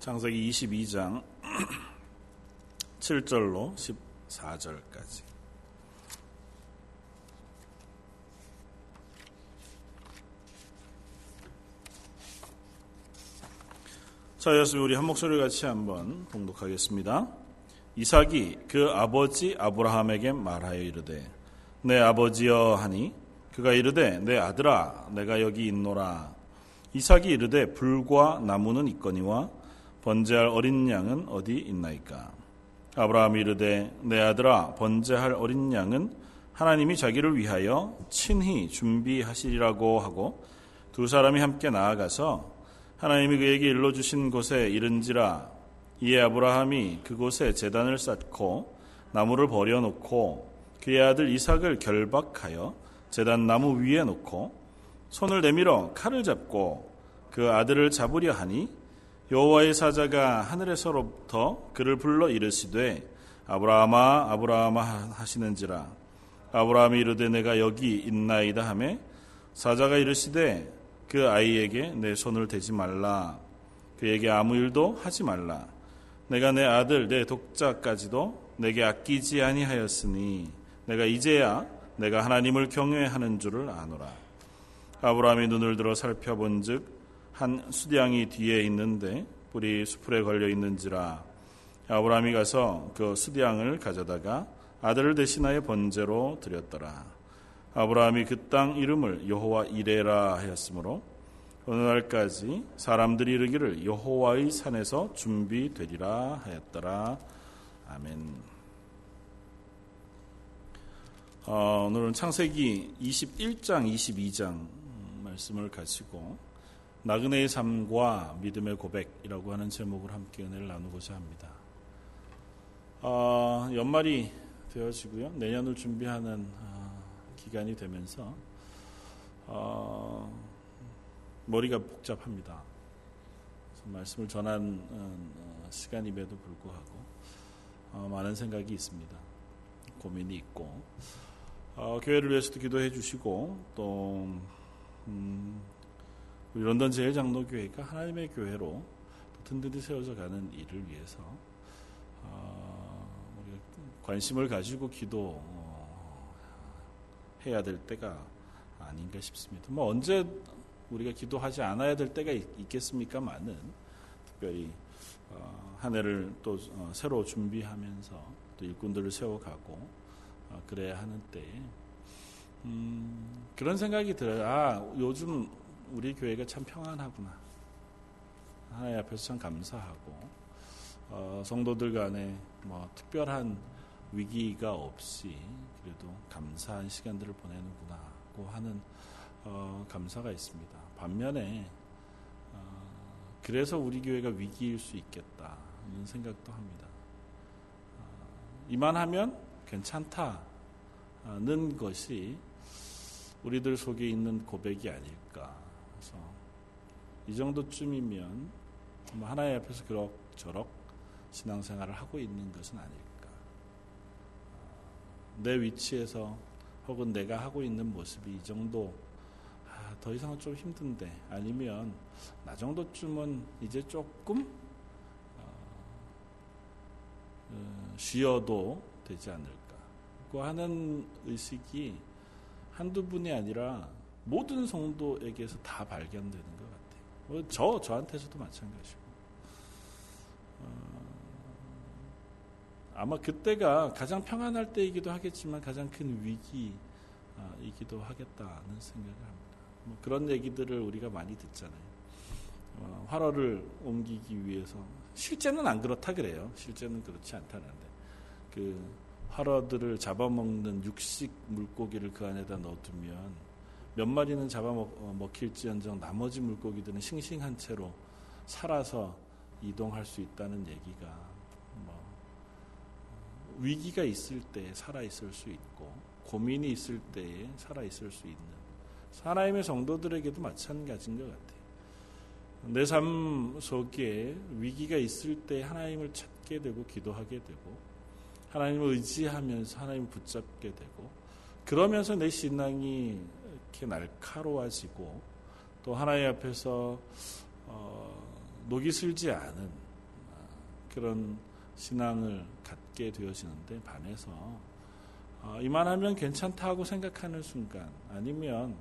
창세기 22장 7절로 14절까지. 자, 여러분 우리 한 목소리 같이 한번 봉독하겠습니다. 이삭이 그 아버지 아브라함에게 말하여 이르되 내 아버지여 하니 그가 이르되 내 아들아 내가 여기 있노라 이삭이 이르되 불과 나무는 있거니와 번제할 어린 양은 어디 있나이까? 아브라함이 이르되 내 아들아 번제할 어린 양은 하나님이 자기를 위하여 친히 준비하시리라고 하고 두 사람이 함께 나아가서 하나님이 그에게 일러 주신 곳에 이른지라 이에 아브라함이 그곳에 제단을 쌓고 나무를 버려 놓고 그의 아들 이삭을 결박하여 제단 나무 위에 놓고 손을 내밀어 칼을 잡고 그 아들을 잡으려 하니 여호와의 사자가 하늘에서로부터 그를 불러 이르시되 아브라함아 아브라함아 하시는지라. 아브라함이 이르되 내가 여기 있나이다 하매 사자가 이르시되 그 아이에게 내 손을 대지 말라. 그에게 아무 일도 하지 말라. 내가 내 아들 내 독자까지도 내게 아끼지 아니하였으니 내가 이제야 내가 하나님을 경외하는 줄을 아노라. 아브라함이 눈을 들어 살펴본즉 한 수량이 뒤에 있는데 뿔이 수풀에 걸려 있는지라 아브라함이 가서 그 수량을 가져다가 아들을 대신하여 번제로 드렸더라. 아브라함이 그 땅 이름을 여호와 이레라 하였으므로 어느 날까지 사람들이 이르기를 여호와의 산에서 준비되리라 하였더라. 아멘. 어, 오늘은 창세기 21장, 22장 말씀을 가지고 나그네의 삶과 믿음의 고백이라고 하는 제목을 함께 은혜를 나누고자 합니다. 어, 연말이 되어지고요. 내년을 준비하는 어, 기간이 되면서 어, 머리가 복잡합니다. 말씀을 전한 어, 시간임에도 불구하고 어, 많은 생각이 있습니다. 고민이 있고 어, 교회를 위해서도 기도해 주시고 또 음, 우리 런던 제일장로교회가 하나님의 교회로 든든히 세워져 가는 일을 위해서 어, 우리가 관심을 가지고 기도 어, 해야 될 때가 아닌가 싶습니다. 뭐 언제 우리가 기도하지 않아야 될 때가 있, 겠습니까 많은 특별히 어, 한 해를 또 어, 새로 준비하면서 또 일꾼들을 세워가고 어, 그래야 하는 때에 음, 그런 생각이 들어요. 아 요즘 우리 교회가 참 평안하구나. 하나님 앞에서 참 감사하고 어, 성도들 간에 뭐 특별한 위기가 없이 그래도 감사한 시간들을 보내는구나고 하는 어, 감사가 있습니다. 반면에 어, 그래서 우리 교회가 위기일 수 있겠다 이런 생각도 합니다. 어, 이만하면 괜찮다는 것이 우리들 속에 있는 고백이 아닐까. 이 정도쯤이면 뭐 하나님 앞에서 그럭저럭 신앙생활을 하고 있는 것은 아닐까. 아, 내 위치에서 혹은 내가 하고 있는 모습이 이 정도 아, 더 이상은 좀 힘든데 아니면 나 정도쯤은 이제 조금 어, 어, 쉬어도 되지 않을까. 그 하는 의식이 한두 분이 아니라 모든 성도에게서 다 발견되는 저 저한테서도 마찬가지고. 어, 아마 그때가 가장 평안할 때이기도 하겠지만 가장 큰 위기이기도 하겠다는 생각을 합니다. 뭐 그런 얘기들을 우리가 많이 듣잖아요. 어, 활어를 옮기기 위해서 실제는 안 그렇다 그래요. 실제는 그렇지 않다는데 그 활어들을 잡아먹는 육식 물고기를 그 안에다 넣어두면 몇 마리는 잡아먹힐지언정 어, 나머지 물고기들은 싱싱한 채로 살아서 이동할 수 있다는 얘기가 뭐 위기가 있을 때 살아 있을 수 있고 고민이 있을 때에 살아 있을 수 있는 하나님의 성도들에게도 마찬가지인 것 같아요. 내 삶 속에 위기가 있을 때 하나님을 찾게 되고 기도하게 되고 하나님을 의지하면서 하나님을 붙잡게 되고 그러면서 내 신앙이 이렇게 날카로워지고 또 하나님 앞에서 어, 녹이 슬지 않은 그런 신앙을 갖게 되어지는데 반해서 어, 이만하면 괜찮다고 생각하는 순간 아니면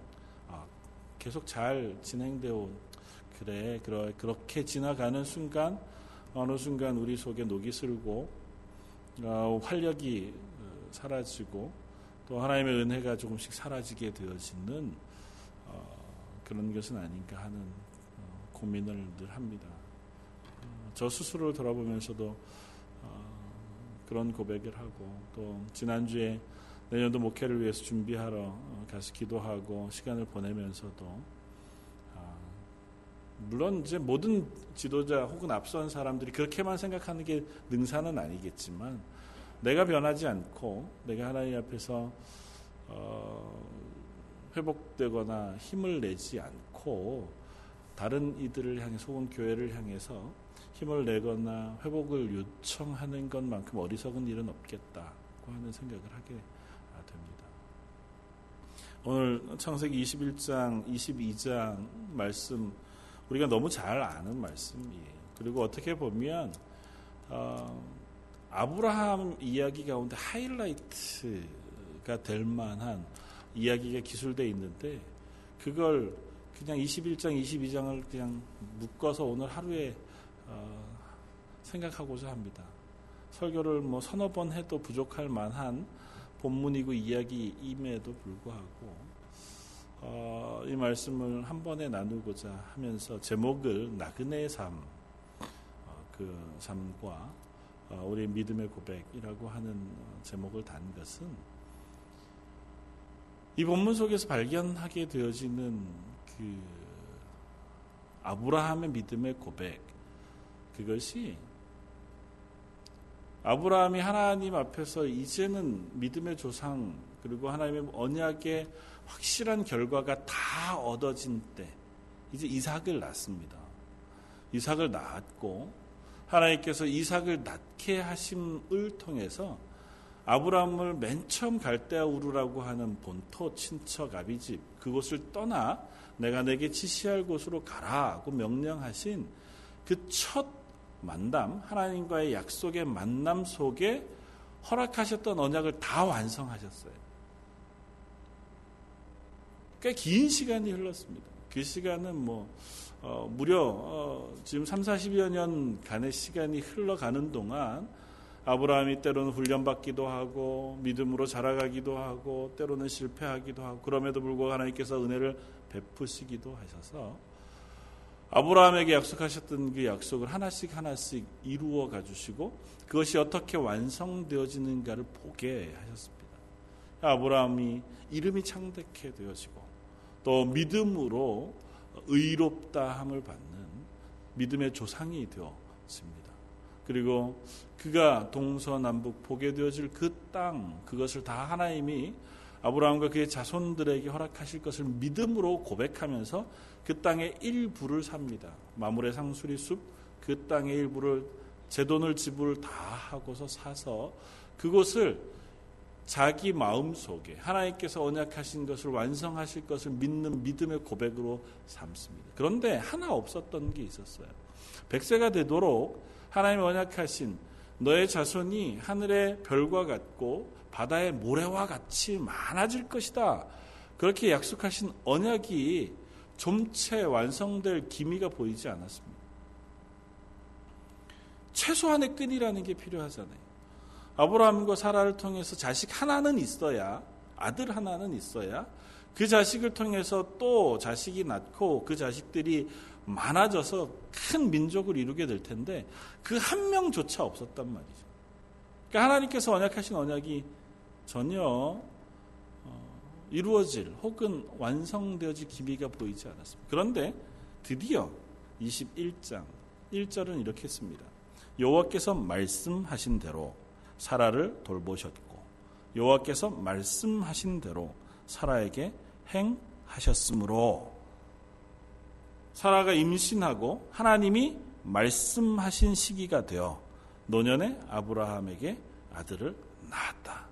어, 계속 잘 진행되어 온 그래 그렇게 지나가는 순간 어느 순간 우리 속에 녹이 슬고 어, 활력이 어, 사라지고 또 하나님의 은혜가 조금씩 사라지게 되어지는 어, 그런 것은 아닌가 하는 어, 고민을 늘 합니다. 어, 저 스스로를 돌아보면서도 그런 고백을 하고 또 지난주에 내년도 목회를 위해서 준비하러 가서 기도하고 시간을 보내면서도 아, 물론 이제 모든 지도자 혹은 앞선 사람들이 그렇게만 생각하는 게 능사는 아니겠지만 내가 변하지 않고 내가 하나님 앞에서 어, 회복되거나 힘을 내지 않고 다른 이들을 향해 속은 교회를 향해서 힘을 내거나 회복을 요청하는 것만큼 어리석은 일은 없겠다고 하는 생각을 하게 됩니다. 오늘 창세기 21장, 22장 말씀 우리가 너무 잘 아는 말씀이에요. 그리고 어떻게 보면 어, 아브라함 이야기 가운데 하이라이트가 될 만한 이야기가 기술되어 있는데 그걸 그냥 21장, 22장을 그냥 묶어서 오늘 하루에 어, 생각하고자 합니다. 설교를 뭐 서너 번 해도 부족할 만한 본문이고 이야기임에도 불구하고 어, 이 말씀을 한 번에 나누고자 하면서 제목을 나그네의 삶, 어, 그 삶과 어, 우리 믿음의 고백이라고 하는 제목을 단 것은 이 본문 속에서 발견하게 되어지는 그 아브라함의 믿음의 고백 그것이 아브라함이 하나님 앞에서 이제는 믿음의 조상 그리고 하나님의 언약의 확실한 결과가 다 얻어진 때 이제 이삭을 낳습니다. 이삭을 낳았고 하나님께서 이삭을 낳게 하심을 통해서 아브라함을 맨 처음 갈대아 우르라고 하는 본토 친척 아비집 그곳을 떠나 내가 내게 지시할 곳으로 가라고 명령하신 그 첫 만남, 하나님과의 약속의 만남 속에 허락하셨던 언약을 다 완성하셨어요. 꽤 긴 시간이 흘렀습니다. 그 시간은 뭐, 어, 무려, 어, 지금 3, 40여 년간의 시간이 흘러가는 동안 아브라함이 때로는 훈련받기도 하고 믿음으로 자라가기도 하고 때로는 실패하기도 하고 그럼에도 불구하고 하나님께서 은혜를 베푸시기도 하셔서 아브라함에게 약속하셨던 그 약속을 하나씩 하나씩 이루어 가주시고 그것이 어떻게 완성되어지는가를 보게 하셨습니다. 아브라함이 이름이 창대케 되어지고 또 믿음으로 의롭다함을 받는 믿음의 조상이 되었습니다. 그리고 그가 동서남북 보게 되어질 그 땅, 그것을 다 하나님이 아브라함과 그의 자손들에게 허락하실 것을 믿음으로 고백하면서 그 땅의 일부를 삽니다. 마물의 상수리 숲, 그 땅의 일부를 제 돈을 지불 다 하고서 사서 그곳을 자기 마음 속에 하나님께서 언약하신 것을 완성하실 것을 믿는 믿음의 고백으로 삼습니다. 그런데 하나 없었던 게 있었어요. 백세가 되도록 하나님 언약하신 너의 자손이 하늘의 별과 같고 바다의 모래와 같이 많아질 것이다. 그렇게 약속하신 언약이 좀채 완성될 기미가 보이지 않았습니다. 최소한의 끈이라는 게 필요하잖아요. 아브라함과 사라를 통해서 자식 하나는 있어야 아들 하나는 있어야 그 자식을 통해서 또 자식이 낳고 그 자식들이 많아져서 큰 민족을 이루게 될 텐데 그 한 명조차 없었단 말이죠. 그러니까 하나님께서 언약하신 언약이 전혀 이루어질 혹은 완성되어질 기미가 보이지 않았습니다. 그런데 드디어 21장 1절은 이렇게 했습니다. 여호와께서 말씀하신 대로 사라를 돌보셨고 여호와께서 말씀하신 대로 사라에게 행하셨으므로 사라가 임신하고 하나님이 말씀하신 시기가 되어 노년에 아브라함에게 아들을 낳았다.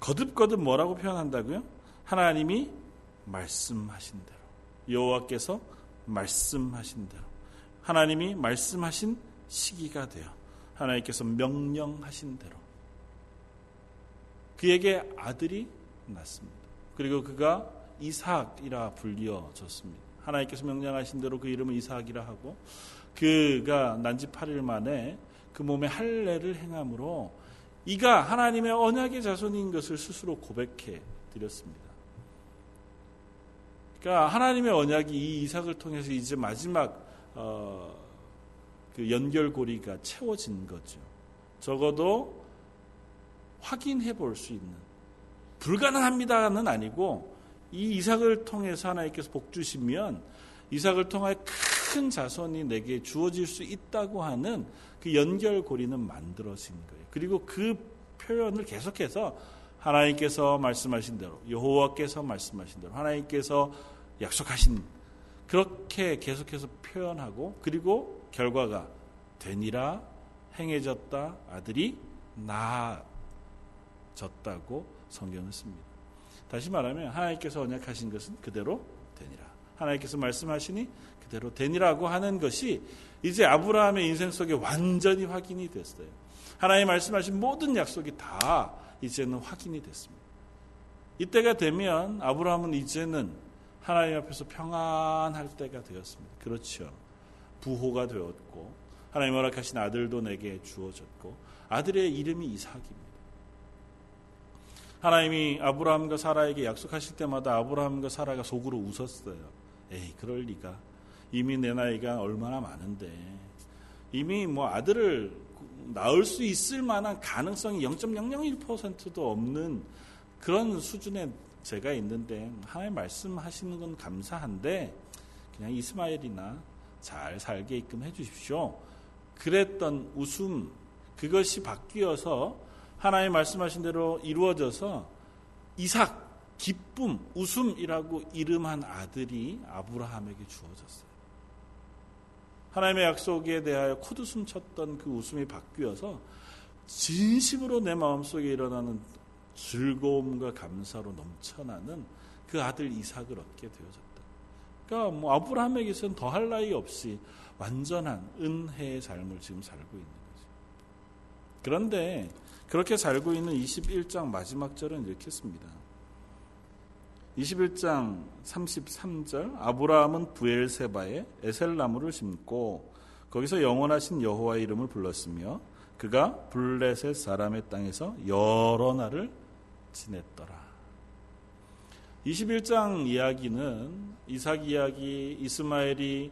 거듭거듭 뭐라고 표현한다고요? 하나님이 말씀하신 대로 여호와께서 말씀하신 대로 하나님이 말씀하신 시기가 되어 하나님께서 명령하신 대로 그에게 아들이 낳습니다. 그리고 그가 이삭이라 불리어졌습니다. 하나님께서 명령하신 대로 그 이름을 이삭이라 하고 그가 난지 8일 만에 그 몸에 할례를 행함으로 이가 하나님의 언약의 자손인 것을 스스로 고백해 드렸습니다. 그러니까 하나님의 언약이 이 이삭을 통해서 이제 마지막 어, 그 연결고리가 채워진 거죠. 적어도 확인해 볼 수 있는 불가능합니다는 아니고 이 이삭을 통해서 하나님께서 복 주시면 이삭을 통하여 큰 자손이 내게 주어질 수 있다고 하는 그 연결고리는 만들어진 거예요. 그리고 그 표현을 계속해서 하나님께서 말씀하신 대로 여호와께서 말씀하신 대로 하나님께서 약속하신 그렇게 계속해서 표현하고 그리고 결과가 되니라 행해졌다 아들이 나아졌다고 성경은 씁니다. 다시 말하면 하나님께서 언약하신 것은 그대로 되니라. 하나님께서 말씀하시니 그대로 되니라고 하는 것이 이제 아브라함의 인생 속에 완전히 확인이 됐어요. 하나님 말씀하신 모든 약속이 다 이제는 확인이 됐습니다. 이때가 되면 아브라함은 이제는 하나님 앞에서 평안할 때가 되었습니다. 그렇죠. 부호가 되었고 하나님 허락하신 아들도 내게 주어졌고 아들의 이름이 이삭입니다. 하나님이 아브라함과 사라에게 약속하실 때마다 아브라함과 사라가 속으로 웃었어요. 에이, 그럴 리가. 이미 내 나이가 얼마나 많은데. 이미 뭐 아들을 낳을 수 있을 만한 가능성이 0.001%도 없는 그런 수준의 제가 있는데 하나님 말씀하시는 건 감사한데 그냥 이스마엘이나 잘 살게끔 해주십시오. 그랬던 웃음 그것이 바뀌어서 하나님 말씀하신 대로 이루어져서 이삭, 기쁨, 웃음이라고 이름한 아들이 아브라함에게 주어졌어요. 하나님의 약속에 대하여 코드숨 쳤던 그 웃음이 바뀌어서 진심으로 내 마음속에 일어나는 즐거움과 감사로 넘쳐나는 그 아들 이삭을 얻게 되어졌다. 그러니까 뭐 아브라함에게서는 더할 나위 없이 완전한 은혜의 삶을 지금 살고 있는 거죠. 그런데 그렇게 살고 있는 21장 마지막 절은 이렇게 씁니다. 21장 33절 아브라함은 부엘세바에 에셀나무를 심고 거기서 영원하신 여호와의 이름을 불렀으며 그가 블레셋 사람의 땅에서 여러 날을 지냈더라. 21장 이야기는 이삭 이야기, 이스마엘이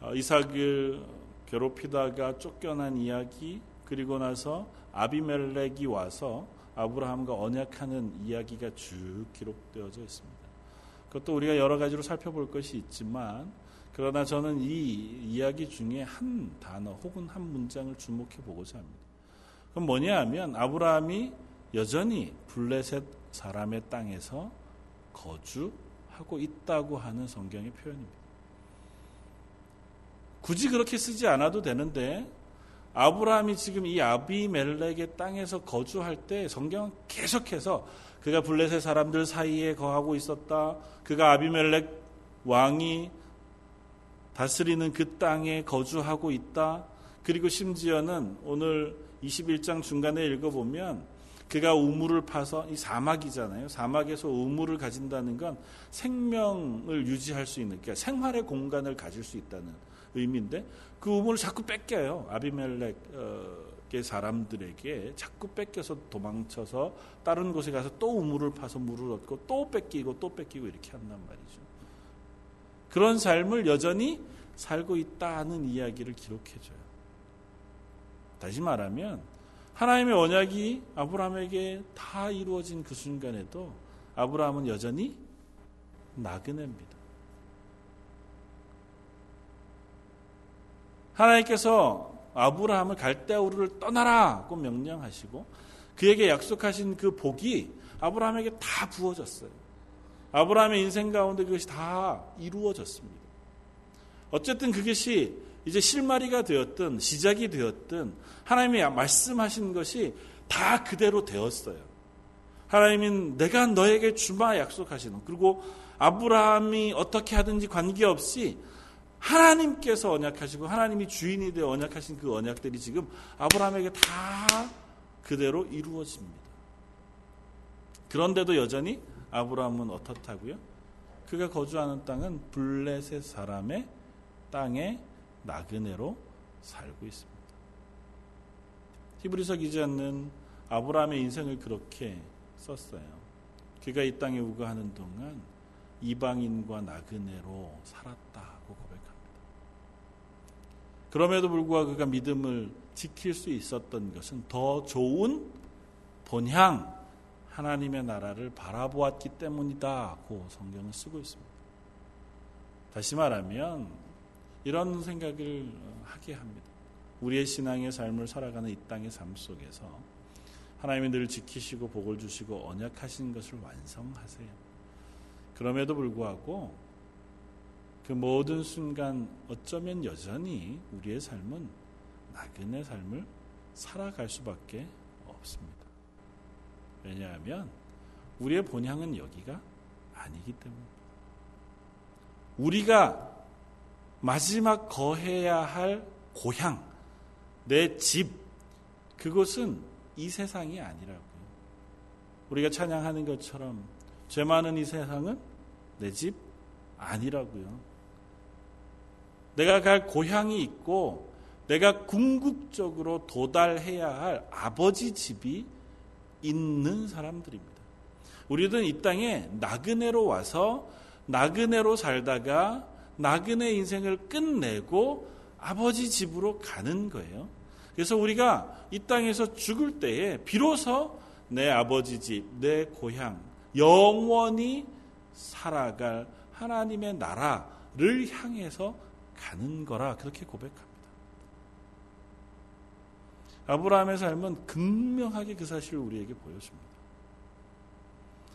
어, 이삭을 괴롭히다가 쫓겨난 이야기, 그리고 나서 아비멜렉이 와서 아브라함과 언약하는 이야기가 쭉 기록되어져 있습니다. 그것도 우리가 여러 가지로 살펴볼 것이 있지만 그러나 저는 이 이야기 중에 한 단어 혹은 한 문장을 주목해 보고자 합니다. 그럼 뭐냐 하면 아브라함이 여전히 블레셋 사람의 땅에서 거주하고 있다고 하는 성경의 표현입니다. 굳이 그렇게 쓰지 않아도 되는데 아브라함이 지금 이 아비멜렉의 땅에서 거주할 때 성경은 계속해서 그가 블레셋 사람들 사이에 거하고 있었다. 그가 아비멜렉 왕이 다스리는 그 땅에 거주하고 있다. 그리고 심지어는 오늘 21장 중간에 읽어보면 그가 우물을 파서 이 사막이잖아요. 사막에서 우물을 가진다는 건 생명을 유지할 수 있는, 그러니까 생활의 공간을 가질 수 있다는 의미인데 그 우물을 자꾸 뺏겨요. 아비멜렉의 사람들에게 자꾸 뺏겨서 도망쳐서 다른 곳에 가서 또 우물을 파서 물을 얻고 또 뺏기고 또 뺏기고 이렇게 한단 말이죠. 그런 삶을 여전히 살고 있다는 이야기를 기록해줘요. 다시 말하면 하나님의 언약이 아브라함에게 다 이루어진 그 순간에도 아브라함은 여전히 나그네입니다. 하나님께서 아브라함을 갈대우르를 떠나라고 명령하시고 그에게 약속하신 그 복이 아브라함에게 다 부어졌어요. 아브라함의 인생 가운데 그것이 다 이루어졌습니다. 어쨌든 그것이 이제 실마리가 되었든 시작이 되었든 하나님이 말씀하신 것이 다 그대로 되었어요. 하나님은 내가 너에게 주마 약속하시는 그리고 아브라함이 어떻게 하든지 관계없이 하나님께서 언약하시고 하나님이 주인이 되어 언약하신 그 언약들이 지금 아브라함에게 다 그대로 이루어집니다. 그런데도 여전히 아브라함은 어떻다고요? 그가 거주하는 땅은 블레셋 사람의 땅에 나그네로 살고 있습니다. 히브리서 기자는 아브라함의 인생을 그렇게 썼어요. 그가 이 땅에 우거하는 동안 이방인과 나그네로 살았다고 고백합니다. 그럼에도 불구하고 그가 믿음을 지킬 수 있었던 것은 더 좋은 본향 하나님의 나라를 바라보았기 때문이다고 성경을 쓰고 있습니다. 다시 말하면 이런 생각을 하게 합니다. 우리의 신앙의 삶을 살아가는 이 땅의 삶 속에서 하나님이 늘 지키시고 복을 주시고 언약하신 것을 완성하세요. 그럼에도 불구하고 그 모든 순간 어쩌면 여전히 우리의 삶은 나그네 삶을 살아갈 수밖에 없습니다. 왜냐하면 우리의 본향은 여기가 아니기 때문입니다. 우리가 마지막 거해야 할 고향, 내 집, 그것은 이 세상이 아니라고요. 우리가 찬양하는 것처럼 죄 많은 이 세상은 내 집 아니라고요. 내가 갈 고향이 있고 내가 궁극적으로 도달해야 할 아버지 집이 있는 사람들입니다. 우리는 이 땅에 나그네로 와서 나그네로 살다가 나그네 인생을 끝내고 아버지 집으로 가는 거예요. 그래서 우리가 이 땅에서 죽을 때에 비로소 내 아버지 집, 내 고향, 영원히 살아갈 하나님의 나라를 향해서 가는 거라 그렇게 고백합니다. 아브라함의 삶은 극명하게 그 사실을 우리에게 보여줍니다.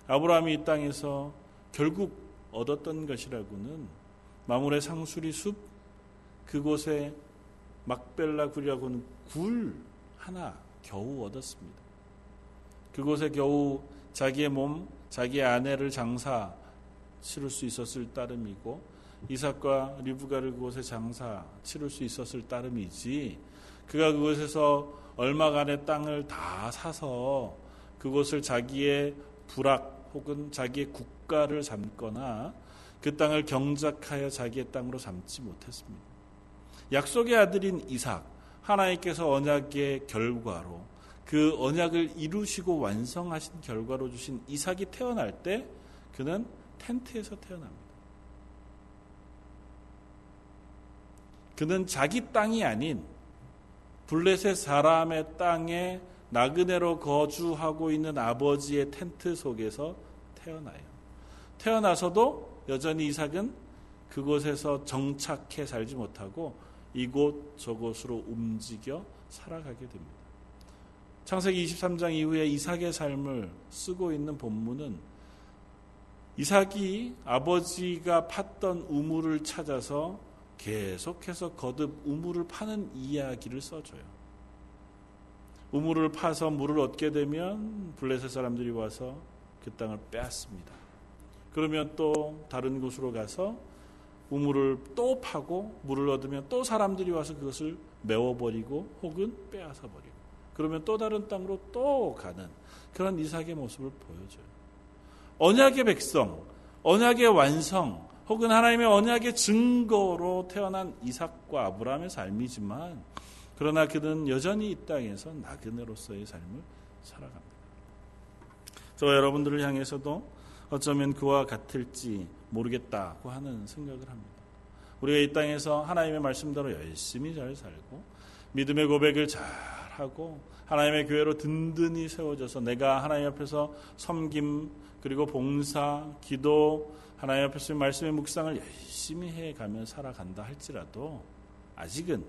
아브라함이 이 땅에서 결국 얻었던 것이라고는 마물의 상수리 숲 그곳에 막벨라 굴이라고 하는 굴 하나 겨우 얻었습니다. 그곳에 겨우 자기의 몸, 자기의 아내를 장사 치를 수 있었을 따름이고 이삭과 리브가를 그곳에 장사 치를 수 있었을 따름이지 그가 그곳에서 얼마간의 땅을 다 사서 그곳을 자기의 부락 혹은 자기의 국가를 삼거나 그 땅을 경작하여 자기의 땅으로 삼지 못했습니다. 약속의 아들인 이삭, 하나님께서 언약의 결과로 그 언약을 이루시고 완성하신 결과로 주신 이삭이 태어날 때 그는 텐트에서 태어납니다. 그는 자기 땅이 아닌 블레셋 사람의 땅에 나그네로 거주하고 있는 아버지의 텐트 속에서 태어나요. 태어나서도 여전히 이삭은 그곳에서 정착해 살지 못하고 이곳 저곳으로 움직여 살아가게 됩니다. 창세기 23장 이후에 이삭의 삶을 쓰고 있는 본문은 이삭이 아버지가 팠던 우물을 찾아서 계속해서 거듭 우물을 파는 이야기를 써줘요. 우물을 파서 물을 얻게 되면 블레셋 사람들이 와서 그 땅을 빼앗습니다. 그러면 또 다른 곳으로 가서 우물을 또 파고 물을 얻으면 또 사람들이 와서 그것을 메워버리고 혹은 빼앗아 버리고 그러면 또 다른 땅으로 또 가는 그런 이삭의 모습을 보여줘요. 언약의 백성, 언약의 완성, 혹은 하나님의 언약의 증거로 태어난 이삭과 아브라함의 삶이지만 그러나 그는 여전히 이 땅에서 나그네로서의 삶을 살아갑니다. 저와 여러분들을 향해서도 어쩌면 그와 같을지 모르겠다고 하는 생각을 합니다. 우리가 이 땅에서 하나님의 말씀대로 열심히 잘 살고 믿음의 고백을 잘 하고 하나님의 교회로 든든히 세워져서 내가 하나님 앞에서 섬김 그리고 봉사, 기도, 하나님 앞에서 말씀의 묵상을 열심히 해 가며 살아간다 할지라도 아직은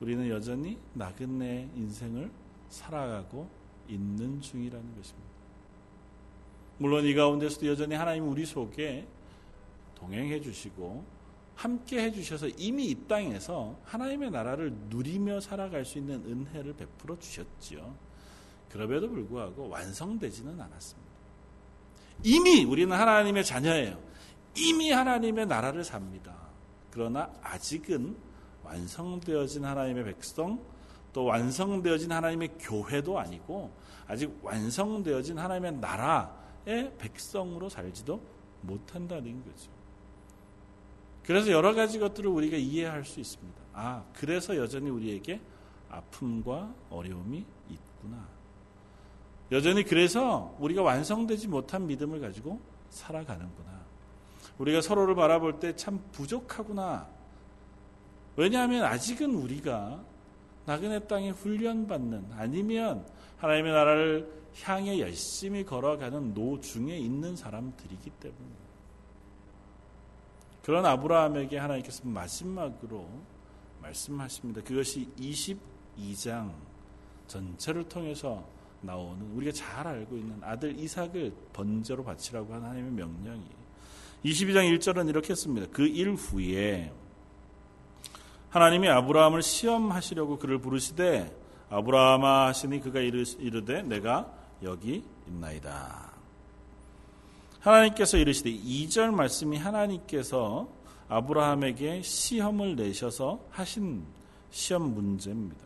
우리는 여전히 나그네 인생을 살아가고 있는 중이라는 것입니다. 물론 이 가운데서도 여전히 하나님 우리 속에 동행해 주시고 함께 해 주셔서 이미 이 땅에서 하나님의 나라를 누리며 살아갈 수 있는 은혜를 베풀어 주셨지요. 그럼에도 불구하고 완성되지는 않았습니다. 이미 우리는 하나님의 자녀예요. 이미 하나님의 나라를 삽니다. 그러나 아직은 완성되어진 하나님의 백성 또 완성되어진 하나님의 교회도 아니고 아직 완성되어진 하나님의 나라 의 백성으로 살지도 못한다는 거죠. 그래서 여러 가지 것들을 우리가 이해할 수 있습니다. 아, 그래서 여전히 우리에게 아픔과 어려움이 있구나. 여전히 그래서 우리가 완성되지 못한 믿음을 가지고 살아가는구나. 우리가 서로를 바라볼 때 참 부족하구나. 왜냐하면 아직은 우리가 나그네 땅에 훈련받는 아니면 하나님의 나라를 향해 열심히 걸어가는 노중에 있는 사람들이기 때문에 그런 아브라함에게 하나님께서 마지막으로 말씀하십니다. 그것이 22장 전체를 통해서 나오는 우리가 잘 알고 있는 아들 이삭을 번제로 바치라고 하는 하나님의 명령이 22장 1절은 이렇게 씁니다. 그 일 후에 하나님이 아브라함을 시험하시려고 그를 부르시되 아브라함아 하시니 그가 이르되 내가 여기 있나이다. 하나님께서 이르시되 2절 말씀이 하나님께서 아브라함에게 시험을 내셔서 하신 시험 문제입니다.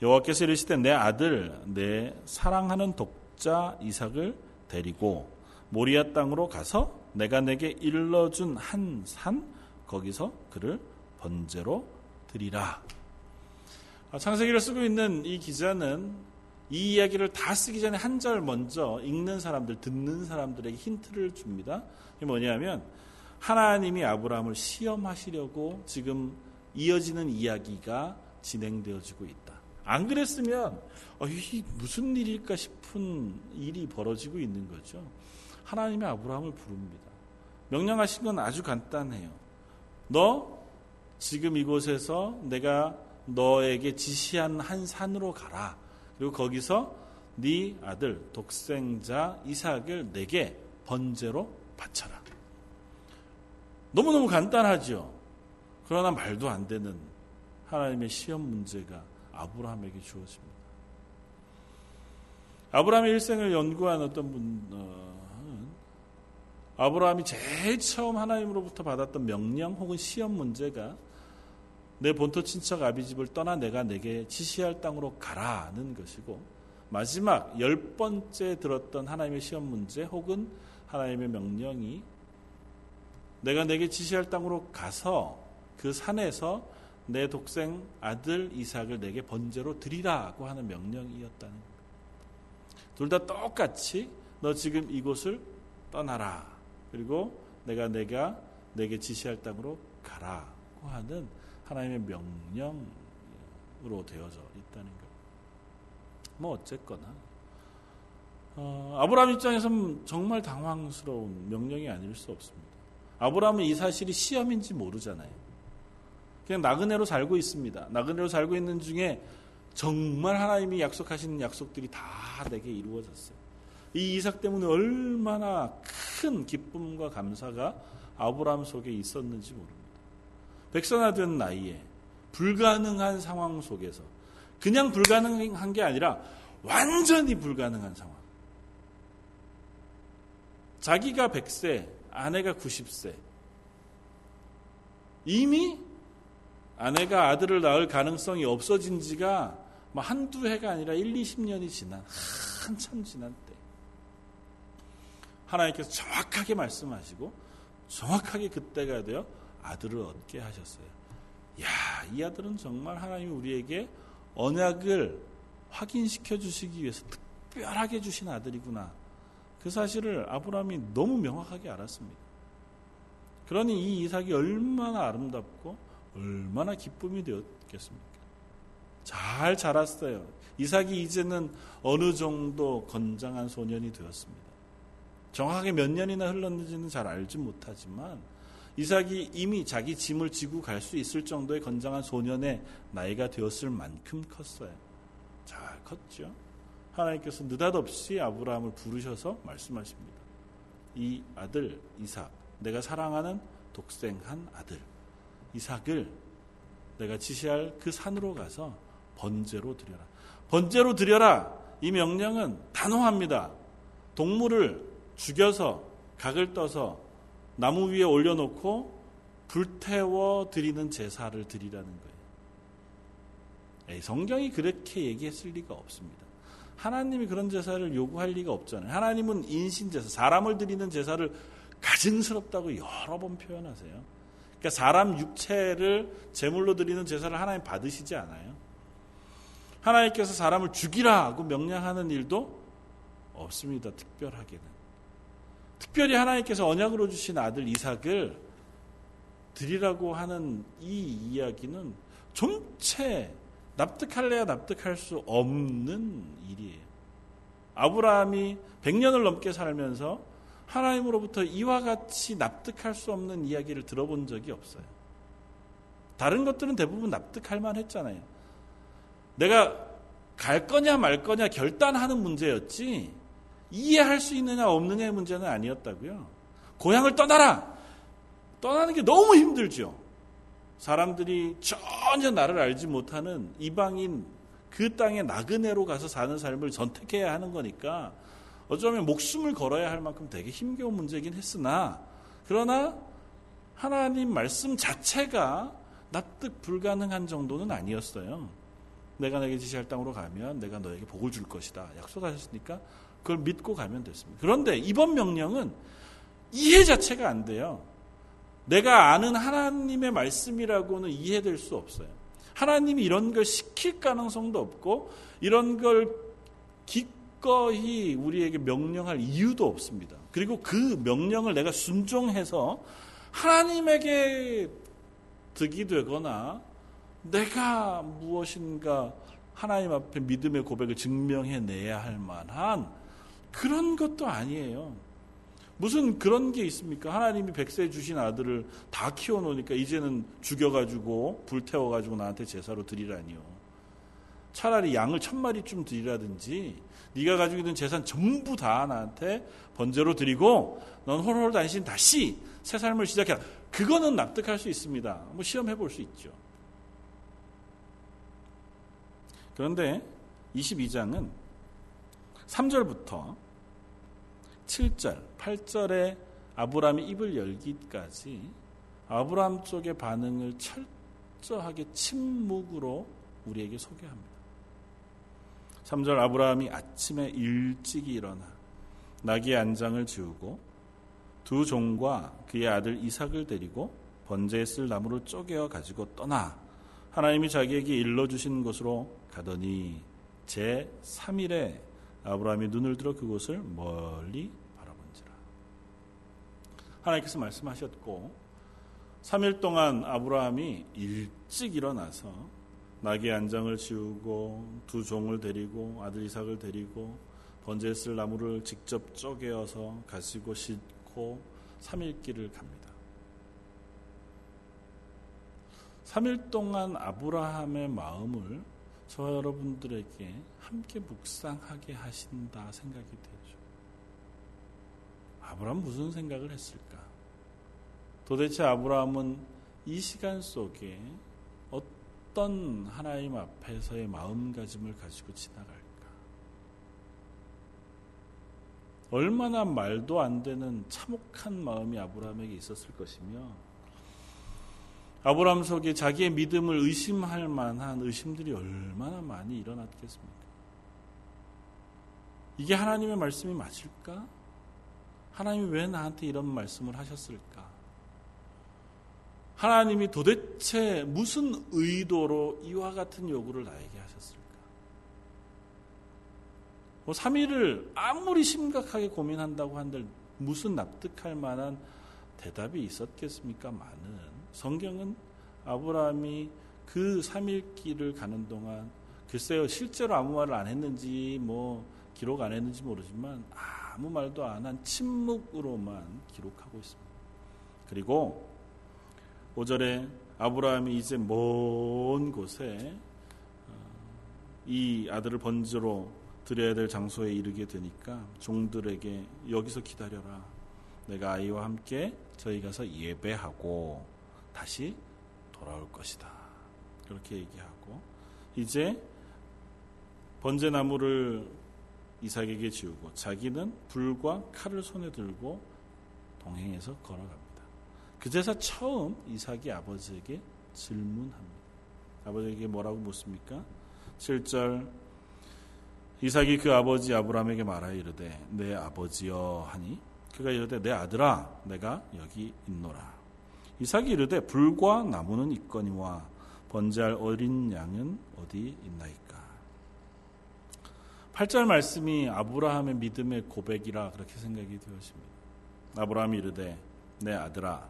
여호와께서 이르시되 내 아들 내 사랑하는 독자 이삭을 데리고 모리아 땅으로 가서 내가 내게 일러준 한 산 거기서 그를 번제로 드리라. 아, 창세기를 쓰고 있는 이 기자는 이 이야기를 다 쓰기 전에 한 절 먼저 읽는 사람들, 듣는 사람들에게 힌트를 줍니다. 이게 뭐냐면 하나님이 아브라함을 시험하시려고 지금 이어지는 이야기가 진행되어지고 있다. 안 그랬으면 어, 이 무슨 일일까 싶은 일이 벌어지고 있는 거죠. 하나님이 아브라함을 부릅니다. 명령하신 건 아주 간단해요. 너 지금 이곳에서 내가 너에게 지시한 한 산으로 가라. 그리고 거기서 네 아들 독생자 이삭을 내게 번제로 바쳐라. 너무너무 간단하죠. 그러나 말도 안 되는 하나님의 시험 문제가 아브라함에게 주어집니다. 아브라함의 일생을 연구한 어떤 분, 어, 아브라함이 제일 처음 하나님으로부터 받았던 명령 혹은 시험 문제가 내 본토 친척 아비집을 떠나 내가 내게 지시할 땅으로 가라는 것이고 마지막 열 번째 들었던 하나님의 시험 문제 혹은 하나님의 명령이 내가 내게 지시할 땅으로 가서 그 산에서 내 독생 아들 이삭을 내게 번제로 드리라고 하는 명령이었다는. 둘 다 똑같이 너 지금 이곳을 떠나라. 그리고 내가 내가 내게 지시할 땅으로 가라고 하는 하나님의 명령으로 되어져 있다는 것. 뭐 어쨌거나 어, 아브라함 입장에서는 정말 당황스러운 명령이 아닐 수 없습니다. 아브라함은 이 사실이 시험인지 모르잖아요. 그냥 나그네로 살고 있습니다. 나그네로 살고 있는 중에 정말 하나님이 약속하신 약속들이 다 내게 이루어졌어요. 이 이삭 때문에 얼마나 큰 기쁨과 감사가 아브라함 속에 있었는지 모릅니다. 백선화된 나이에 불가능한 상황 속에서 그냥 불가능한 게 아니라 완전히 불가능한 상황. 자기가 100세, 아내가 90세. 이미 아내가 아들을 낳을 가능성이 없어진 지가 뭐 한두 해가 아니라 1, 20년이 지난, 한참 지난 때. 하나님께서 정확하게 말씀하시고 정확하게 그때가 되어 아들을 얻게 하셨어요. 야, 이 아들은 정말 하나님이 우리에게 언약을 확인시켜 주시기 위해서 특별하게 주신 아들이구나. 그 사실을 아브라함이 너무 명확하게 알았습니다. 그러니 이 이삭이 얼마나 아름답고 얼마나 기쁨이 되었겠습니까? 잘 자랐어요. 이삭이 이제는 어느 정도 건장한 소년이 되었습니다. 정확하게 몇 년이나 흘렀는지는 잘 알지 못하지만 이삭이 이미 자기 짐을 지고 갈 수 있을 정도의 건장한 소년의 나이가 되었을 만큼 컸어요. 잘 컸죠. 하나님께서 느닷없이 아브라함을 부르셔서 말씀하십니다. 이 아들 이삭, 내가 사랑하는 독생한 아들 이삭을 내가 지시할 그 산으로 가서 번제로 드려라. 번제로 드려라. 이 명령은 단호합니다. 동물을 죽여서 각을 떠서 나무 위에 올려놓고 불태워 드리는 제사를 드리라는 거예요. 에이, 성경이 그렇게 얘기했을 리가 없습니다. 하나님이 그런 제사를 요구할 리가 없잖아요. 하나님은 인신제사, 사람을 드리는 제사를 가증스럽다고 여러 번 표현하세요. 그러니까 사람 육체를 제물로 드리는 제사를 하나님 받으시지 않아요. 하나님께서 사람을 죽이라고 명령하는 일도 없습니다. 특별하게는. 특별히 하나님께서 언약으로 주신 아들 이삭을 드리라고 하는 이 이야기는 좀채 납득할래야 납득할 수 없는 일이에요. 아브라함이 100년을 넘게 살면서 하나님으로부터 이와 같이 납득할 수 없는 이야기를 들어본 적이 없어요. 다른 것들은 대부분 납득할 만 했잖아요. 내가 갈 거냐 말 거냐 결단하는 문제였지 이해할 수 있느냐 없느냐의 문제는 아니었다고요. 고향을 떠나라. 떠나는 게 너무 힘들죠. 사람들이 전혀 나를 알지 못하는 이방인 그 땅의 나그네로 가서 사는 삶을 선택해야 하는 거니까 어쩌면 목숨을 걸어야 할 만큼 되게 힘겨운 문제긴 했으나 그러나 하나님 말씀 자체가 납득 불가능한 정도는 아니었어요. 내가 내게 지시할 땅으로 가면 내가 너에게 복을 줄 것이다. 약속하셨으니까 그걸 믿고 가면 됐습니다. 그런데 이번 명령은 이해 자체가 안 돼요. 내가 아는 하나님의 말씀이라고는 이해될 수 없어요. 하나님이 이런 걸 시킬 가능성도 없고 이런 걸 기꺼이 우리에게 명령할 이유도 없습니다. 그리고 그 명령을 내가 순종해서 하나님에게 득이 되거나 내가 무엇인가 하나님 앞에 믿음의 고백을 증명해내야 할 만한 그런 것도 아니에요. 무슨 그런 게 있습니까? 하나님이 백세 주신 아들을 다 키워놓으니까 이제는 죽여가지고 불태워가지고 나한테 제사로 드리라니요. 차라리 양을 천 마리쯤 드리라든지 네가 가지고 있는 재산 전부 다 나한테 번제로 드리고 넌 홀홀 단신 다시 새 삶을 시작해라. 그거는 납득할 수 있습니다. 뭐 시험해 볼 수 있죠. 그런데 22장은 3절부터 7절, 8절에 아브라함이 입을 열기까지 아브라함 쪽의 반응을 철저하게 침묵으로 우리에게 소개합니다. 3절 아브라함이 아침에 일찍 일어나 나귀의 안장을 지우고 두 종과 그의 아들 이삭을 데리고 번제에 쓸 나무를 쪼개어 가지고 떠나 하나님이 자기에게 일러 주신 곳으로 가더니 제 3일에 아브라함이 눈을 들어 그곳을 멀리 바라본지라. 하나님께서 말씀하셨고 3일 동안 아브라함이 일찍 일어나서 나귀 안장을 지우고 두 종을 데리고 아들 이삭을 데리고 번제에 쓸 나무를 직접 쪼개어서 가시고 싣고 3일 길을 갑니다. 3일 동안 아브라함의 마음을 저 여러분들에게 함께 묵상하게 하신다 생각이 되죠. 아브라함 무슨 생각을 했을까? 도대체 아브라함은 이 시간 속에 어떤 하나님 앞에서의 마음가짐을 가지고 지나갈까? 얼마나 말도 안 되는 참혹한 마음이 아브라함에게 있었을 것이며 아브라함 속에 자기의 믿음을 의심할 만한 의심들이 얼마나 많이 일어났겠습니까? 이게 하나님의 말씀이 맞을까? 하나님이 왜 나한테 이런 말씀을 하셨을까? 하나님이 도대체 무슨 의도로 이와 같은 요구를 나에게 하셨을까? 뭐 3일을 아무리 심각하게 고민한다고 한들 무슨 납득할 만한 대답이 있었겠습니까? 많은. 성경은 아브라함이 그 3일 길을 가는 동안 글쎄요 실제로 아무 말을 안 했는지 뭐 기록 안 했는지 모르지만 아무 말도 안 한 침묵으로만 기록하고 있습니다. 그리고 5절에 아브라함이 이제 먼 곳에 어, 이 아들을 번제로 드려야 될 장소에 이르게 되니까 종들에게 여기서 기다려라. 내가 아이와 함께 저희 가서 예배하고 다시 돌아올 것이다. 그렇게 얘기하고 이제 번제나무를 이삭에게 지우고 자기는 불과 칼을 손에 들고 동행해서 걸어갑니다. 그제서 처음 이삭이 아버지에게 질문합니다. 아버지에게 뭐라고 묻습니까? 7절 이삭이 그 아버지 아브라함에게 말하여 이르되 내 아버지여 하니 그가 이르되 내 아들아 내가 여기 있노라. 이삭이 이르되 불과 나무는 있거니와 번제할 어린 양은 어디 있나이까. 8절 말씀이 아브라함의 믿음의 고백이라 그렇게 생각이 되었습니다. 아브라함이 이르되 내 아들아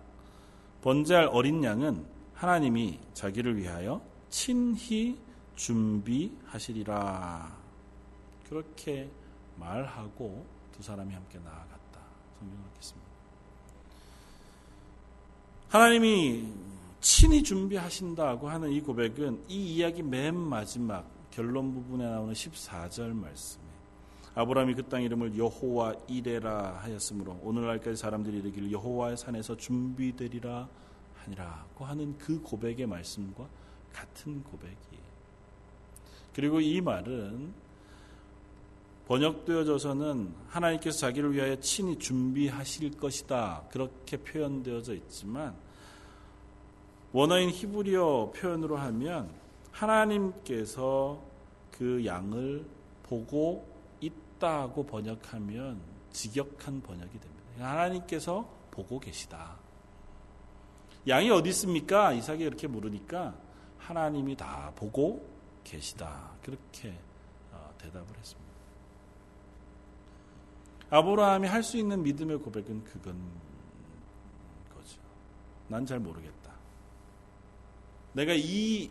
번제할 어린 양은 하나님이 자기를 위하여 친히 준비하시리라. 그렇게 말하고 두 사람이 함께 나아갔다. 성경 읽겠습니다. 하나님이 친히 준비하신다고 하는 이 고백은 이 이야기 맨 마지막 결론 부분에 나오는 14절 말씀에 아브라함이 그 땅 이름을 여호와 이레라 하였으므로 오늘날까지 사람들이 이르기를 여호와의 산에서 준비되리라 하니라고 하는 그 고백의 말씀과 같은 고백이에요. 그리고 이 말은 번역되어져서는 하나님께서 자기를 위하여 친히 준비하실 것이다. 그렇게 표현되어져 있지만 원어인 히브리어 표현으로 하면 하나님께서 그 양을 보고 있다고 번역하면 직역한 번역이 됩니다. 하나님께서 보고 계시다. 양이 어디 있습니까? 이삭이 이렇게 물으니까 하나님이 다 보고 계시다. 그렇게 어, 대답을 했습니다. 아브라함이 할 수 있는 믿음의 고백은 그건 거죠. 난 잘 모르겠다. 내가 이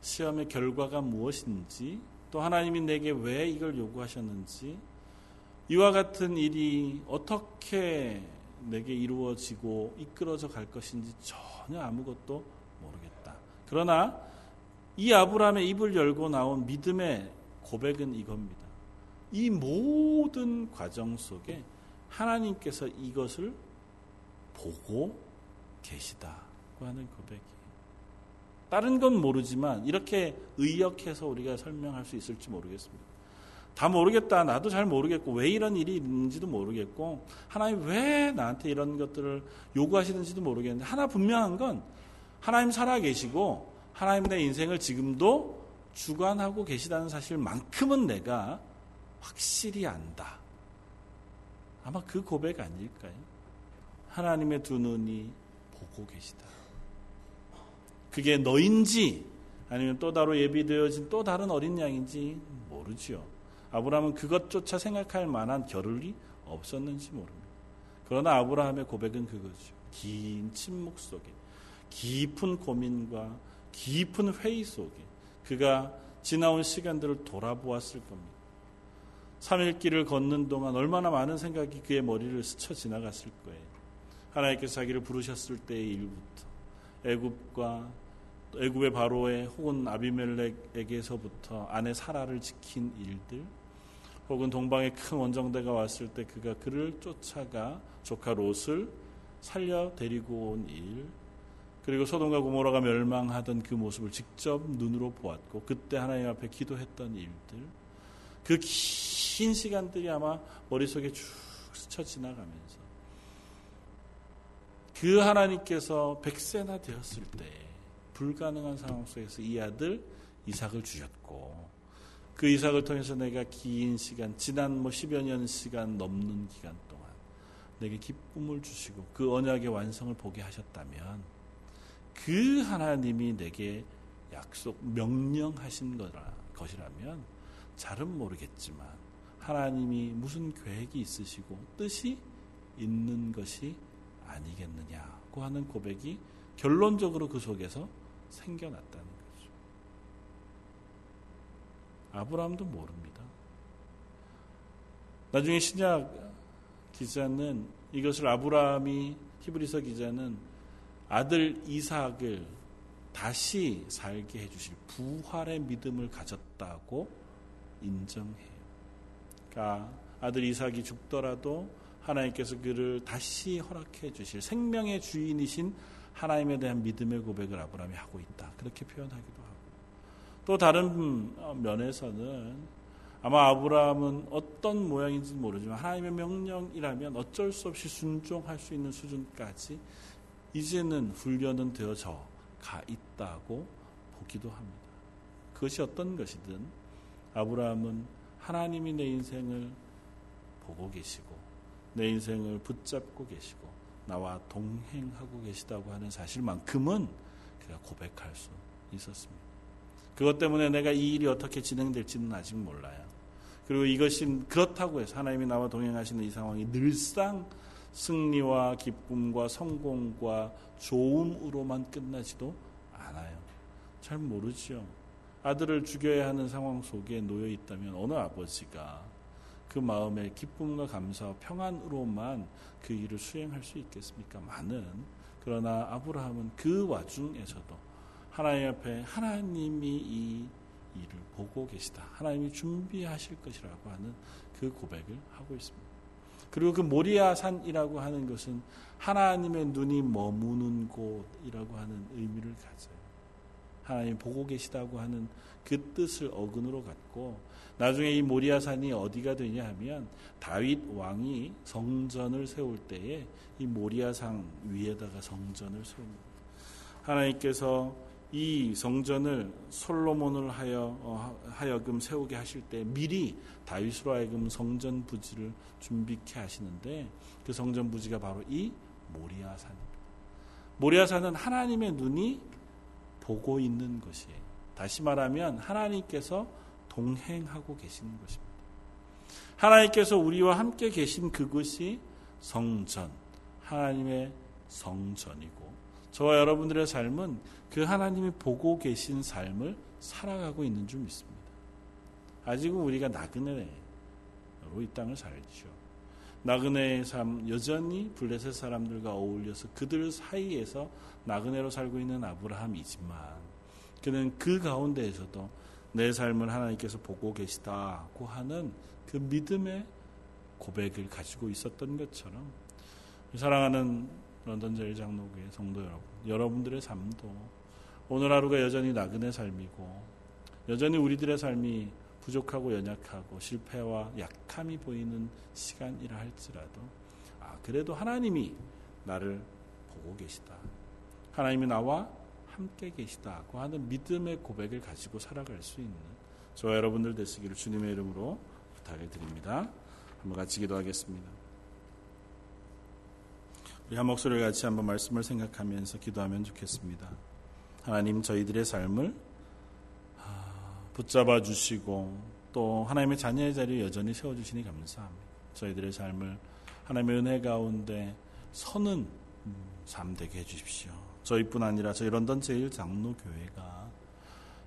시험의 결과가 무엇인지 또 하나님이 내게 왜 이걸 요구하셨는지 이와 같은 일이 어떻게 내게 이루어지고 이끌어져 갈 것인지 전혀 아무것도 모르겠다. 그러나 이 아브라함의 입을 열고 나온 믿음의 고백은 이겁니다. 이 모든 과정 속에 하나님께서 이것을 보고 계시다고 하는 고백이. 다른 건 모르지만 이렇게 의역해서 우리가 설명할 수 있을지 모르겠습니다. 다 모르겠다. 나도 잘 모르겠고 왜 이런 일이 있는지도 모르겠고 하나님 왜 나한테 이런 것들을 요구하시는지도 모르겠는데 하나 분명한 건 하나님 살아 계시고 하나님 내 인생을 지금도 주관하고 계시다는 사실만큼은 내가 확실히 안다. 아마 그 고백 아닐까요? 하나님의 두 눈이 보고 계시다. 그게 너인지 아니면 또 다로 예비되어진 또 다른 어린 양인지 모르지요. 아브라함은 그것조차 생각할 만한 겨를이 없었는지 모릅니다. 그러나 아브라함의 고백은 그거죠. 긴 침묵 속에 깊은 고민과 깊은 회의 속에 그가 지나온 시간들을 돌아보았을 겁니다. 3일 길을 걷는 동안 얼마나 많은 생각이 그의 머리를 스쳐 지나갔을 거예요. 하나님께서 자기를 부르셨을 때의 일부터 애굽과 애굽의 바로에 혹은 아비멜렉에게서부터 아내 사라를 지킨 일들 혹은 동방의 큰 원정대가 왔을 때 그가 그를 쫓아가 조카 롯을 살려 데리고 온 일, 그리고 소돔과 고모라가 멸망하던 그 모습을 직접 눈으로 보았고 그때 하나님 앞에 기도했던 일들, 그 긴 시간들이 아마 머릿속에 쭉 스쳐 지나가면서 그 하나님께서 백세나 되었을 때 불가능한 상황 속에서 이 아들 이삭을 주셨고 그 이삭을 통해서 내가 긴 시간 지난 뭐 10여 년 시간 넘는 기간 동안 내게 기쁨을 주시고 그 언약의 완성을 보게 하셨다면 그 하나님이 내게 약속 명령하신 거라 것이라면 잘은 모르겠지만 하나님이 무슨 계획이 있으시고 뜻이 있는 것이 아니겠느냐고 하는 고백이 결론적으로 그 속에서 생겨났다는 거죠. 아브라함도 모릅니다. 나중에 신약 기자는 이것을 아브라함이 히브리서 기자는 아들 이삭을 다시 살게 해주실 부활의 믿음을 가졌다고 인정해요. 그러니까 아들 이삭이 죽더라도 하나님께서 그를 다시 허락해 주실 생명의 주인이신 하나님에 대한 믿음의 고백을 아브라함이 하고 있다. 그렇게 표현하기도 하고. 또 다른 면에서는 아마 아브라함은 어떤 모양인지 모르지만 하나님의 명령이라면 어쩔 수 없이 순종할 수 있는 수준까지 이제는 훈련은 되어져 가 있다고 보기도 합니다. 그것이 어떤 것이든 아브라함은 하나님이 내 인생을 보고 계시고 내 인생을 붙잡고 계시고 나와 동행하고 계시다고 하는 사실만큼은 그가 고백할 수 있었습니다. 그것 때문에 내가 이 일이 어떻게 진행될지는 아직 몰라요. 그리고 이것이 그렇다고 해서 하나님이 나와 동행하시는 이 상황이 늘상 승리와 기쁨과 성공과 좋음으로만 끝나지도 않아요. 잘 모르죠. 아들을 죽여야 하는 상황 속에 놓여 있다면 어느 아버지가 그 마음의 기쁨과 감사와 평안으로만 그 일을 수행할 수 있겠습니까? 많은 그러나 아브라함은 그 와중에서도 하나님 앞에 하나님이 이 일을 보고 계시다. 하나님이 준비하실 것이라고 하는 그 고백을 하고 있습니다. 그리고 그 모리아 산이라고 하는 것은 하나님의 눈이 머무는 곳이라고 하는 의미를 가져요. 하나님 보고 계시다고 하는 그 뜻을 어근으로 갖고 나중에 이 모리아 산이 어디가 되냐 하면 다윗 왕이 성전을 세울 때에 이 모리아 산 위에다가 성전을 세웁니다. 하나님께서 이 성전을 솔로몬을 하여 어, 하여금 세우게 하실 때 미리 다윗으로 하여금 성전 부지를 준비케 하시는데 그 성전 부지가 바로 이 모리아산입니다. 모리아산은 하나님의 눈이 보고 있는 것이에요. 다시 말하면 하나님께서 동행하고 계시는 것입니다. 하나님께서 우리와 함께 계신 그것이 성전, 하나님의 성전이고 저와 여러분들의 삶은 그 하나님이 보고 계신 삶을 살아가고 있는 줄 믿습니다. 아직은 우리가 나그네로 이 땅을 살죠. 나그네의 삶 여전히 블레셋 사람들과 어울려서 그들 사이에서 나그네로 살고 있는 아브라함이지만 그는 그 가운데에서도 내 삶을 하나님께서 보고 계시다고 하는 그 믿음의 고백을 가지고 있었던 것처럼 사랑하는 런던 제일 장로교회 성도 여러분, 여러분들의 삶도 오늘 하루가 여전히 나그네 삶이고 여전히 우리들의 삶이 부족하고 연약하고 실패와 약함이 보이는 시간이라 할지라도 아 그래도 하나님이 나를 보고 계시다. 하나님이 나와 함께 계시다고 하는 믿음의 고백을 가지고 살아갈 수 있는 저와 여러분들 되시기를 주님의 이름으로 부탁을 드립니다. 한번 같이 기도하겠습니다. 우리 한 목소리를 같이 한번 말씀을 생각하면서 기도하면 좋겠습니다. 하나님 저희들의 삶을 아, 붙잡아 주시고 또 하나님의 자녀의 자리에 여전히 세워 주시니 감사합니다. 저희들의 삶을 하나님의 은혜 가운데 서는 삶 되게 해 주십시오. 저희뿐 아니라 저희 런던 제일 장로 교회가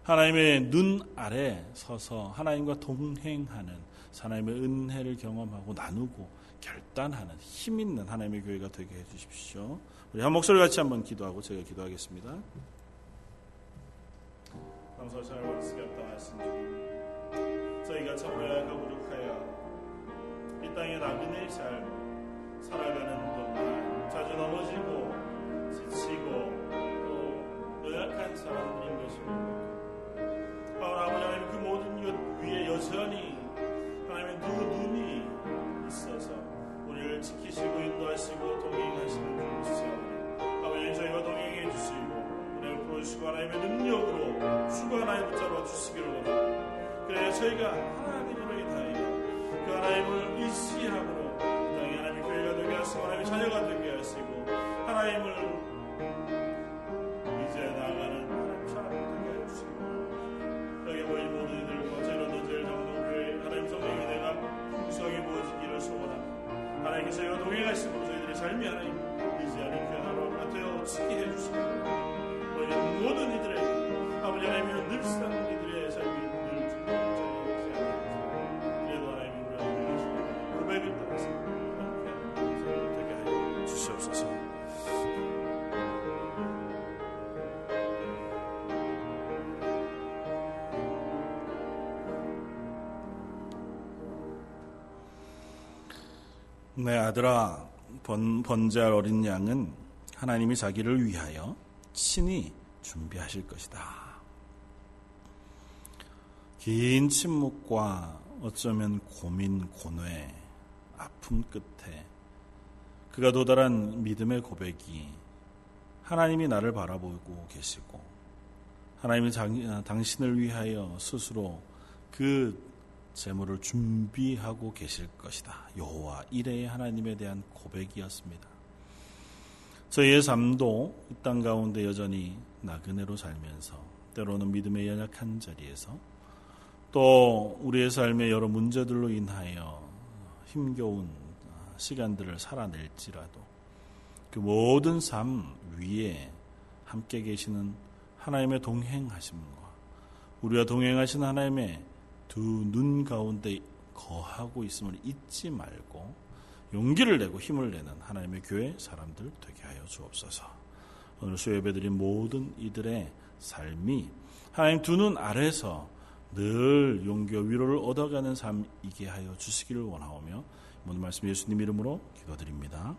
하나님의 눈 아래 서서 하나님과 동행하는 하나님의 은혜를 경험하고 나누고 결단하는 힘 있는 하나님의 교회가 되게 해 주십시오. 우리 한 목소리 같이 한번 기도하고 제가 기도하겠습니다. 감사 잘 받으시겠다 하신 주 저희가 참으 약하고 부족하여 이 땅의 나그네의 저희가 하나님으로 인하여 그 하나님을 의시함으로 땅에 하나님의 교회가 되게 하시고 하나님의 자녀가 되게 하시고 하나님을 이제 나가는 하나님 사람 되게 해주시고 여기 모인 모든 이들과 제로도 제일 정도 교회 하나님 성령이 내가 풍성히 부어지기를 소원합니다. 하나님께서 저희와 동행하시고 저희들의 삶이 하나님 내 아들아 번, 번제할 어린 양은 하나님이 자기를 위하여 친히 준비하실 것이다. 긴 침묵과 어쩌면 고민, 고뇌, 아픔 끝에 그가 도달한 믿음의 고백이 하나님이 나를 바라보고 계시고 하나님이 장, 당신을 위하여 스스로 그 재물을 준비하고 계실 것이다. 여호와 이레의 하나님에 대한 고백이었습니다. 저희의 삶도 이 땅 가운데 여전히 나그네로 살면서 때로는 믿음의 연약한 자리에서 또 우리의 삶의 여러 문제들로 인하여 힘겨운 시간들을 살아낼지라도 그 모든 삶 위에 함께 계시는 하나님의 동행하심과 우리와 동행하신 하나님의 두 눈 가운데 거하고 있음을 잊지 말고 용기를 내고 힘을 내는 하나님의 교회 사람들 되게 하여 주옵소서. 오늘 수 예배드린 모든 이들의 삶이 하나님 두 눈 아래서 늘 용기와 위로를 얻어가는 삶이게 하여 주시기를 원하오며 오늘 말씀 예수님 이름으로 기도드립니다.